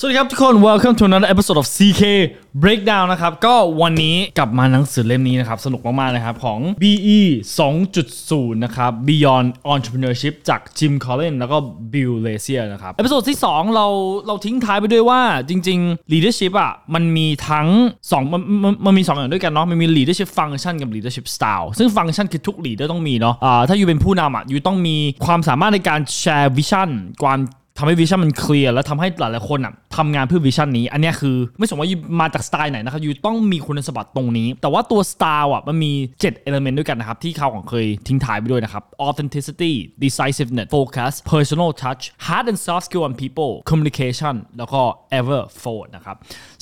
สวัสดีครับทุกคน welcome to another episode of CK Breakdown นะครับ ก็วันนี้กลับมาหนังสือเล่มนี้นะครับ สนุกมากๆเลยครับ ของ BE 2.0 นะครับ Beyond Entrepreneurship จาก Jim Collins แล้วก็ Bill Lazier นะครับ episode ที่ 2 เราเราทิ้งท้ายไปด้วยว่าจริง ๆ leadership อะมันมีทั้ง2มันมันมันมี 2 อย่างด้วยกันเนาะมันมี leadership function กับ leadership style ซึ่ง function คือทุก leader ต้องมีเนาะอ่าถ้า you เป็นผู้นำอะ you ต้องมีความสามารถในการ share vision ความ ทำให้ vision มัน clear แล้วทำให้หลายๆคนอะทำงานเพื่อ vision นี้ อันนี้คือไม่สนว่ามาจากสไตล์ไหนนะครับ you ต้องมีคุณสมบัติตรงนี้ แต่ว่าตัวสไตล์อะมันมี 7 element ด้วยกันนะครับที่เขาของเคยทิ้งท้ายไปด้วยนะครับ authenticity decisiveness focus personal touch hard and soft skill on people communication แล้วก็ ever forward นะครับ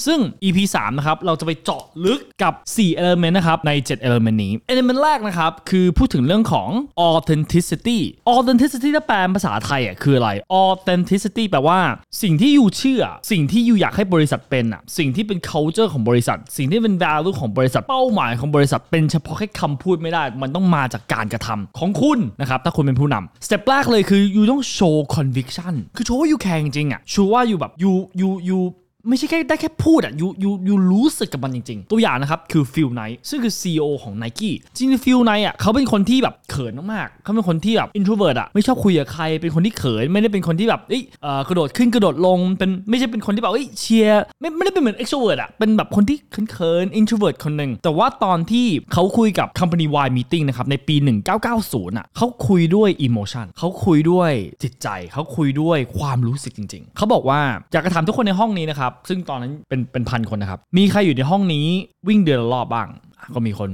ซึ่ง EP 3นะครับเราจะไปเจาะลึกกับ 4 element นะครับใน 7 element นี้ element แรกนะครับคือพูดถึงเรื่องของ authenticity authenticity ถ้าแปลภาษาไทยอะคืออะไร authentic authenticity แปลว่าสิ่งที่ you เชื่อ สิ่งที่ you อยากให้บริษัทเป็นอะสิ่งที่เป็น culture ของบริษัท สิ่งที่เป็น value ของบริษัทเป้าหมายของบริษัทเป็นเฉพาะแค่คำพูดไม่ได้ มันต้องมาจากการกระทำของคุณนะครับถ้าคุณเป็นผู้นำ step แรกเลยคือยูต้อง show conviction คือโชว์ว่า you care จริงอะโชว์ว่ายูแบบยูยู you ไม่ใช่แค่ได้แค่พูดอะ you you you รู้สึกกับมันจริง ๆ ตัวอย่างนะครับคือ Phil Knight ซึ่งคือ CEO ของ n i กี้จริงๆ Phil Knight อะเขาเป็นคนที่แบบเขินมากๆเขาเป็นคนที่แบบ introvert อะไม่ชอบคุยกับใครเป็นคนที่เขิน ไม่ได้เป็นคนที่แบบเอ้ยเอ่อกระโดดขึ้นกระโดดลงเป็นไม่ใช่เป็นคนที่แบบเอ้ยเชียร์ไม่ไม่ได้เป็นเหมือน extrovert อะเป็นแบบคนที่เขินๆ introvert คนหนึ่งแต่ว่าตอนที่เขาคุยกับ company wide meeting นะครับในปี 1990อะเขาคุยด้วย emotion เขาคุยด้วยจิตใจเขาคุยด้วยความรู้สึกจริง ๆเขาบอกว่าอยากจะถามทุกคนในห้องนี้นะครับซึ่งตอนนั้นเป็นเป็นพันคนนะครับ มีใครอยู่ในห้องนี้วิ่งเดือนละรอบบ้าง ก็มีคน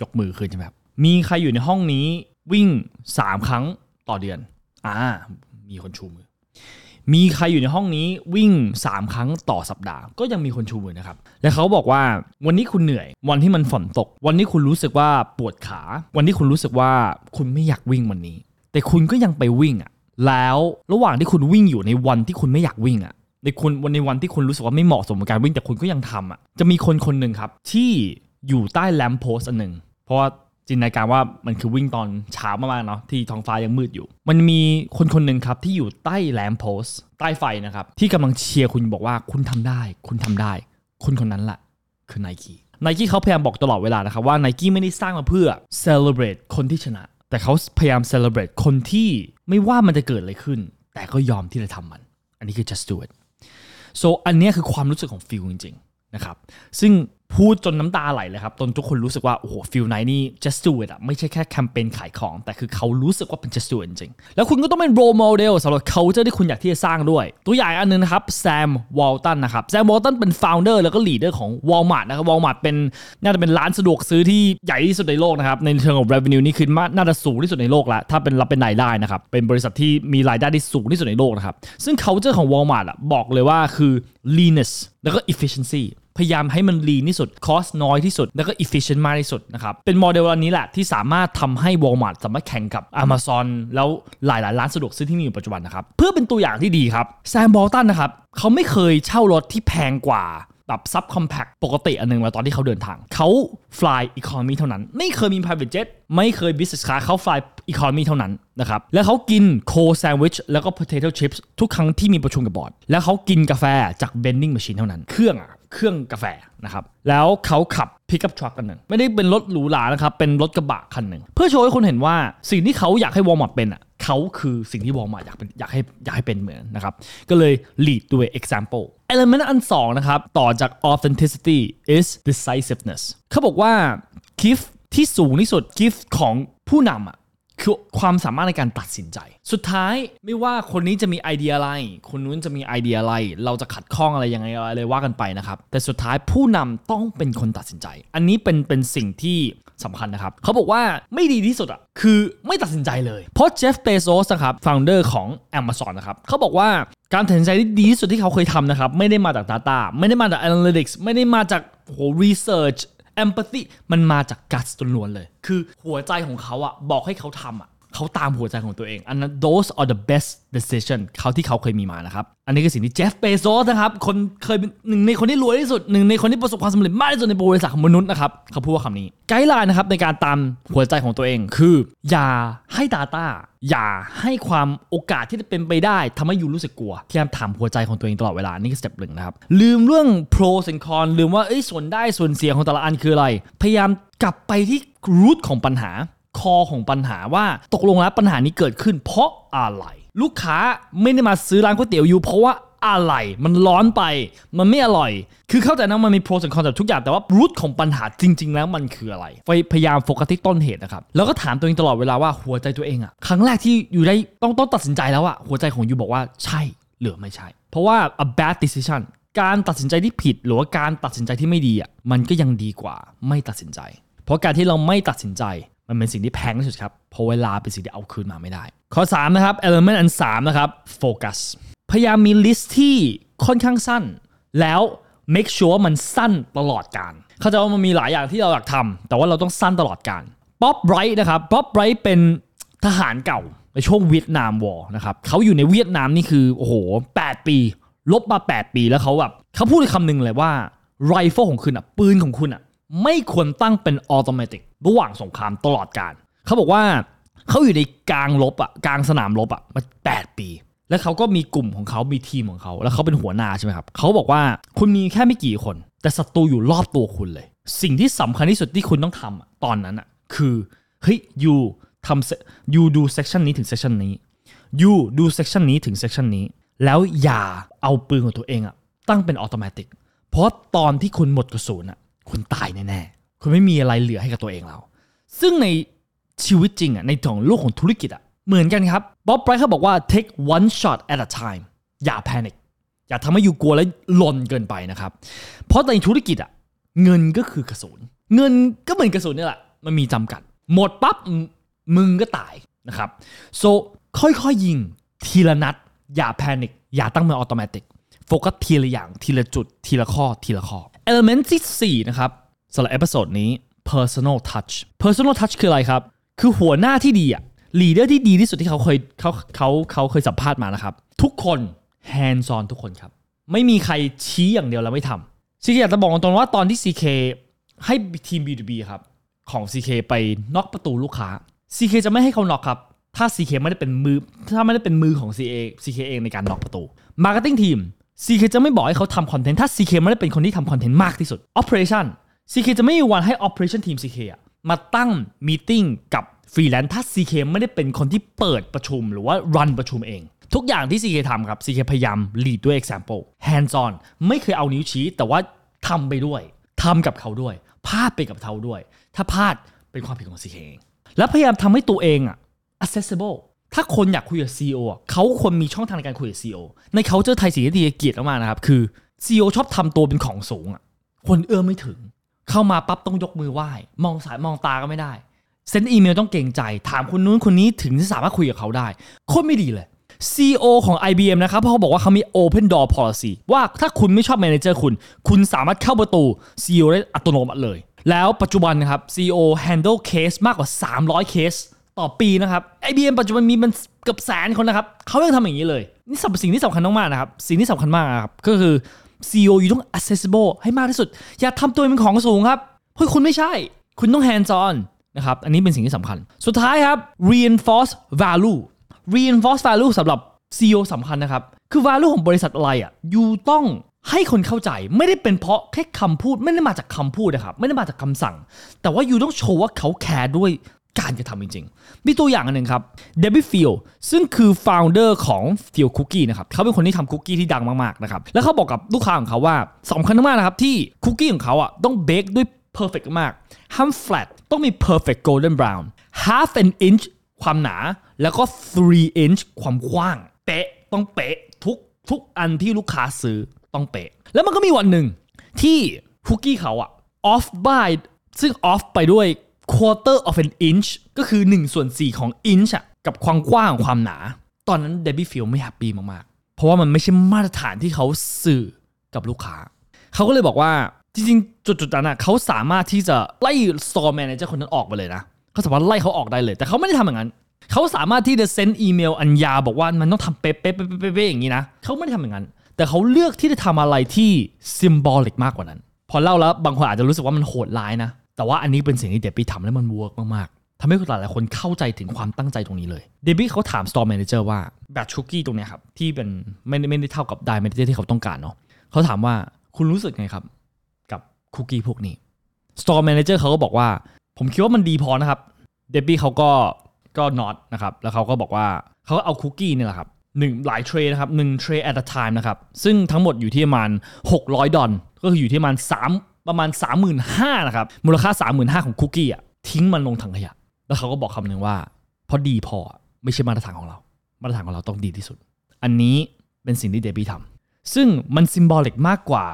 ยกมือขึ้นใช่ไหมครับ มีใครอยู่ในห้องนี้วิ่ง 3 ครั้งต่อเดือน อ่า มีคนชูมือ มีใครอยู่ในห้องนี้วิ่ง 3 ครั้งต่อสัปดาห์ ก็ยังมีคนชูมือนะครับ และเขาบอกว่าวันนี้คุณเหนื่อย วันที่มันฝนตก วันนี้คุณรู้สึกว่าปวดขา วันนี้คุณรู้สึกว่าคุณไม่อยากวิ่งวันนี้ แต่คุณก็ยังไปวิ่งอะแล้วระหว่างที่คุณวิ่งอยู่ในวันที่คุณไม่อยากวิ่งอะ ในคุณวันในวันที่คุณรู้สึกว่าไม่เหมาะสมกับการวิ่งแต่คุณก็ยังทำอะจะมีคนคนหนึ่งครับ ที่อยู่ใต้แลมโพสอันหนึ่งเพราะว่าจินตนาการว่ามันคือวิ่งตอนเช้ามากๆเนาะที่ท้องฟ้ายังมืดอยู่ มันมีคนคนหนึ่งครับที่อยู่ใต้ lamp post ใต้ไฟนะครับ ที่กำลังเชียร์คุณบอกว่าคุณทำได้ คุณทำได้ คนคนนั้นแหละคือ Nike Nike เขาพยายามบอกตลอดเวลานะครับว่าไนกี้ไม่ได้สร้างมาเพื่อ celebrate คนที่ชนะ แต่เขาพยายาม celebrate คนที่ไม่ว่ามันจะเกิดอะไรขึ้น แต่ก็ยอมที่จะทำมัน อันนี้คือ just do it so อันนี้คือความรู้สึกของ Phil จริงๆนะครับซึ่ง พูดจนน้ำตาไหลเลยครับจนทุกคนรู้สึกว่า โอ้โห Phil Knight นี่ just do it อะไม่ใช่แค่แคมเปญขายของ แต่คือเขารู้สึกว่าเป็น just do it จริง แล้วคุณก็ต้องเป็น role model สำหรับ culture ที่คุณอยากที่จะสร้างด้วย ตัวอย่างอันนึงนะครับ Sam Walton นะครับ Sam Walton เป็น founder แล้วก็ leader ของ Walmart นะครับ Walmart เป็นน่าจะเป็นร้านสะดวกซื้อที่ใหญ่ที่สุดในโลกนะครับในเชิงของ revenue นี่คือน่าจะสูงที่สุดในโลกแล้วถ้าเป็นรับเป็นรายได้นะครับเป็นบริษัทที่มีรายได้ที่สูงที่สุดในโลกนะครับซึ่ง culture ของ Walmart อะบอกเลยว่าคือ leanness แล้วก็ efficiency พยายามให้มัน lean ที่สุด cost น้อยที่สุด แล้วก็ efficient มากที่สุดนะครับเป็นโมเดลอันนี้แหละที่สามารถทำให้ Walmart สามารถแข่งกับ Amazon แล้วหลาย ๆ ร้านสะดวกซื้อที่มีอยู่ปัจจุบันนะครับเพื่อเป็นตัวอย่างที่ดีครับแซมบอลตันนะครับเขาไม่เคยเช่ารถที่แพงกว่าแบบซับคอมแพคปกติอันหนึงมาตอนที่เขาเดินทาง เขา fly economy เท่านั้น ไม่เคยมี private jet ไม่เคย business class เขา fly economy เท่านั้นนะครับ แล้วเขากิน cold sandwich แล้วก็ potato chips ทุกครั้งที่มีประชุมกับบอร์ด แล้วเขากินกาแฟจาก vending machine เท่านั้น เครื่องอะ เครื่องกาแฟนะครับแล้วเขาขับ pickup truck กันหนึ่งไม่ได้เป็นรถหรูหรานะครับเป็นรถกระบะคันหนึ่งเพื่อโชว์ให้คนเห็นว่าสิ่งที่เขาอยากให้ Walmart เป็นอะเขาคือสิ่งที่ Walmart อยากเป็นอยากให้อยากให้เป็นเหมือนนะครับก็เลย lead ด้วย example element อันสองนะครับต่อจาก authenticity is decisiveness เขาบอกว่า gift ที่สูงที่สุด gift ของผู้นำอะ คือความสามารถในการตัดสินใจ สุดท้ายไม่ว่าคนนี้จะมีไอเดียอะไร คนนู้นจะมีไอเดียอะไร เราจะขัดข้องอะไรยังไงอะไรว่ากันไปนะครับ แต่สุดท้ายผู้นำต้องเป็นคนตัดสินใจ อันนี้เป็นเป็นสิ่งที่สำคัญนะครับเขาบอกว่าไม่ดีที่สุดอะคือไม่ตัดสินใจเลย เพราะเจฟเบโซสนะครับ founder ของ Amazon นะครับเขาบอกว่าการตัดสินใจที่ดีที่สุดที่เขาเคยทำนะครับ ไม่ได้มาจาก Data ไม่ได้มาจาก Analytics ไม่ได้มาจากโห Research empathy มันมาจาก guts ล้วนเลย คือหัวใจของเขาอะบอกให้เขาทำอะ เขาตามหัวใจของตัวเอง อันนั้น those are the best decision เขาที่เขาเคยมีมานะครับ อันนี้คือสิ่งที่ Jeff Bezos นะครับ คนเคยเป็นหนึ่งในคนที่รวยที่สุด หนึ่งในคนที่ประสบความสำเร็จมากที่สุดในประวัติศาสตร์ของมนุษย์นะครับ เขาพูดว่าคำนี้ guideline นะครับในการตามหัวใจของตัวเอง คือ อย่าให้ Data อย่าให้ความโอกาสที่จะเป็นไปได้ทำให้ you รู้สึกกลัว พยายามถามหัวใจของตัวเองตลอดเวลา นี่คือ step หนึ่งนะครับ ลืมเรื่อง pros and con ลืมว่าเอ้ยส่วนได้ส่วนเสียของแต่ละอันคืออะไร พยายามกลับไปที่ root ของปัญหา คอของปัญหาว่าตกลงแล้วปัญหานี้เกิดขึ้น เพราะอะไร ลูกค้าไม่ได้มาซื้อร้านก๋วยเตี๋ยวยูเพราะว่าอะไรมันร้อนไป มันไม่อร่อย คือเข้าใจนะมันมี pros and cons ทุกอย่าง แต่ว่า root ของปัญหาจริง ๆ แล้วมันคืออะไร พยายามโฟกัสที่ต้นเหตุนะครับ แล้วก็ถามตัวเองตลอดเวลาว่าหัวใจตัวเองอะครั้งแรกที่อยู่ได้ต้องต้องตัดสินใจแล้วอะหัวใจของยูบอกว่าใช่หรือไม่ใช่ เพราะว่า a bad decision การตัดสินใจที่ผิด หรือว่าการตัดสินใจที่ไม่ดีอะมันก็ยังดีกว่าไม่ตัดสินใจ เพราะการที่เราไม่ตัดสินใจ มันเป็นสิ่งที่แพงที่สุดครับเพราะเวลาเป็นสิ่งที่เอาคืนมาไม่ได้ ข้อ 3 นะครับ element อัน 3 นะครับ focus พยายามมีลิสต์ที่ค่อนข้างสั้น แล้ว make sure มันสั้นตลอดการ เข้าใจว่ามันมีหลายอย่างที่เราอยากทำแต่ว่าเราต้องสั้นตลอดการป๊อบไรท์นะครับป๊อบไรท์เป็นทหารเก่าในช่วง Vietnam War นะครับเขาอยู่ในเวียดนามนี่คือโอ้โห 8 ปี รบมา 8 ปีแล้วเขาแบบเขาพูดคำหนึ่งเลยว่าไรเฟิลของคุณอะปืนของคุณอะ ไม่ควรตั้งเป็น automatic ระหว่างสงครามตลอดกาล เขาบอกว่าเขาอยู่ในกลางรบอะกลางสนามรบอะมา8ปี แล้วเขาก็มีกลุ่มของเขามีทีมของเขา แล้วเขาเป็นหัวหน้าใช่ไหมครับเขาบอกว่าคุณมีแค่ไม่กี่คน แต่ศัตรูอยู่รอบตัวคุณเลย สิ่งที่สำคัญที่สุดที่คุณต้องทำอะตอนนั้นอะคือเฮ้ย you ทำ you ดู section นี้ถึง section นี้ you ดู section นี้ถึง section นี้ แล้วอย่าเอาปืนของตัวเองอะตั้งเป็น automatic เพราะตอนที่คุณหมดกระสุนอะ คุณตายแน่ๆคุณไม่มีอะไรเหลือให้กับตัวเองแล้ว ซึ่งในชีวิตจริงอะในของโลกของธุรกิจอะเหมือนกันครับบ๊อบไบรท์เขาบอกว่า take one shot at a time อย่า panic อย่าทำให้ you กลัวและลนเกินไปนะครับ เพราะในธุรกิจอะเงินก็คือกระสุน เงินก็เหมือนกระสุนนี่แหละ มันมีจำกัด หมดปั๊บมึงก็ตายนะครับ so ค่อยๆยิงทีละนัด อย่า panic อย่าตั้งมือ automatic โฟกัสทีละอย่างทีละจุดทีละข้อทีละข้อ element ที่ 4 นะครับสำหรับ episode นี้ personal touch personal touch คืออะไรครับ คือหัวหน้าที่ดีอะ leader ที่ดีที่สุดที่เขาเคยเขาเขาเขาเคยสัมภาษณ์มานะครับ ทุกคน hands on ทุกคนครับ ไม่มีใครชี้อย่างเดียวแล้วไม่ทำ CK อยากจะบอกตรงๆว่าตอนที่ CK ให้ทีม B2B ครับ ของ CK ไปน็อกประตูลูกค้า CK จะไม่ให้เขาน็อกครับ ถ้า CK ไม่ได้เป็นมือ ถ้าไม่ได้เป็นมือของ CA CK เองในการน็อกประตู Marketing Team CK จะไม่บอกให้เขาทำคอนเทนต์ถ้า CK ไม่ได้เป็นคนที่ทำคอนเทนต์มากที่สุด Operation CK จะไม่มีวันให้ Operation Team CK อะมาตั้งมีติ้งกับฟรีแลนซ์ถ้า CK ไม่ได้เป็นคนที่เปิดประชุมหรือว่ารันประชุมเอง ทุกอย่างที่ CK ทำครับ CK พยายาม lead ด้วย example hands on ไม่เคยเอานิ้วชี้แต่ว่าทำไปด้วยทำกับเขาด้วยพลาดไปกับเขาด้วย ถ้าพลาดเป็นความผิดของ CK เองและพยายามทำให้ตัวเองอะ accessible ถ้าคนอยากคุยกับ CEO อะเขาควรมีช่องทางในการคุยกับ CEO ในเขาเจอไทยสีที่เกียรติมากนะครับ คือ CEO ชอบทำตัวเป็นของสูงอะคนเอื้อมไม่ถึง เข้ามาปั๊บต้องยกมือไหว้ มองสายมองตาก็ไม่ได้เซ็นอีเมลต้องเกรงใจ ถามคนนู้นคนนี้ถึงจะสามารถคุยกับเขาได้ โคตรไม่ดีเลย CEO ของ IBM นะครับเพราะเขาบอกว่าเขามี Open Door Policy ว่าถ้าคุณไม่ชอบ Manager คุณ คุณสามารถเข้าประตู CEO ได้อัตโนมัติเลย แล้วปัจจุบันนะครับ CEO handle case มากกว่า 300 เคส ต่อปีนะครับ IBM ปัจจุบันมีมันเกือบแสนคนนะครับเขายังทำอย่างนี้เลย นี่สำสิ่งที่สำคัญมากๆนะครับ สิ่งที่สำคัญมากครับ ก็คือ CEO อยู่ต้อง accessible ให้มากที่สุด อย่าทำตัวเป็นของสูงครับเฮ้ยคุณไม่ใช่ คุณต้อง hands on นะครับ อันนี้เป็นสิ่งที่สำคัญ สุดท้ายครับ reinforce value reinforce value สำหรับ CEO สำคัญนะครับ คือ value ของบริษัทอะไรอะยูต้องให้คนเข้าใจไม่ได้เป็นเพราะแค่คำพูดไม่ได้มาจากคำพูดนะครับ ไม่ได้มาจากคำสั่ง แต่ว่าอยู่ต้องโชว์ว่าเขาแคร์ด้วย การกระทำจริงๆ มีตัวอย่างอันหนึ่งครับเดบิฟิลซึ่งคือ founder ของ f i e l Cookie นะครับเขาเป็นคนที่ทำคุกกี้ที่ดังมากๆนะครับแล้วเขาบอกกับลูกค้าของเขาว่าสำคัญมากนะครับที่คุกกี้ของเขาอะต้องเบคด้วย perfect มากห้าม flat ต้องมี perfect golden brown half an inch ความหนา แล้วก็ 3 inch ความกว้าง เป๊ะต้องเป๊ะทุกทุกอันที่ลูกค้าซื้อต้องเป๊ะ แล้วมันก็มีวันหนึ่งที่คุกกี้เขาอะ off by ซึ่ง off ไปด้วย quarter of an inch ก็คือ1ส่วน4ของ inch อะกับความกว้างความหนา ตอนนั้นเดบิฟิลไม่แฮปปี้มากๆ เพราะว่ามันไม่ใช่มาตรฐานที่เขาสื่อกับลูกค้า เขาก็เลยบอกว่าจริงๆ จุดๆนั้นอะเขาสามารถที่จะไล่ store manager คนนั้นออกไปเลยนะเขาสามารถไล่เขาออกได้เลย แต่เขาไม่ได้ทำอย่างนั้นเขาสามารถที่จะเซ็นอีเมลอันยาวบอกว่ามันต้องทำเป๊ะเป๊ะเป๊ะเป๊ะเป๊ะอย่างนี้นะเขาไม่ได้ทำอย่างนั้น แต่เขาเลือกที่จะทำอะไรที่ซิมบอลิกมากกว่านั้น พอเล่าแล้วบางคนอาจจะรู้สึกว่ามันโหดร้ายนะ แต่ว่าอันนี้เป็นสิ่งที่เดบบี้ทำแล้วมันเวิร์กมากๆทำให้คนหลายๆคนเข้าใจถึงความตั้งใจตรงนี้เลย เดบบี้เขาถาม Store Manager ว่า batch คุกกี้ตรงเนี้ยครับที่เป็นไม่ได้ไม่ได้เท่ากับ diameter ที่เขาต้องการเนาะเขาถามว่าคุณรู้สึกไงครับ กับคุกกี้พวกนี้ Store Manager เขาก็บอกว่า ผมคิดว่ามันดีพอนะครับเดบบี้เขาก็ก็ nod นะครับแล้วเขาก็บอกว่าเขาก็เอาคุกกี้นี่แหละครับหนึ่งหลาย tray นะครับหนึ่ง tray at a time นะครับซึ่งทั้งหมดอยู่ที่ประมาณ600 ดอลก็คืออยู่ที่ประมาณ3 ประมาณ 35,000นะครับ มูลค่า 35,000 ของคุกกี้อะทิ้งมันลงถังขยะ แล้วเขาก็บอกคำหนึ่งว่าเพราะดีพอไม่ใช่มาตรฐานของเรา มาตรฐานของเราต้องดีที่สุด อันนี้เป็นสิ่งที่เดบี้ทำซึ่งมันซิมบอลิกมากกว่า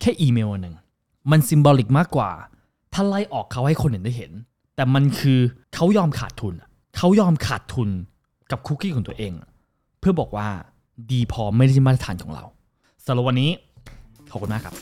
แค่อีเมลหนึ่งมันซิมบอลิกมากกว่าถ้าไล่ออกเขาให้คนอื่นได้เห็น แต่มันคือเขายอมขาดทุนเขายอมขาดทุนกับคุกกี้ของตัวเอง เพื่อบอกว่าดีพอไม่ได้มาตรฐานของเราสำหรับวันนี้ขอบคุณมากครับ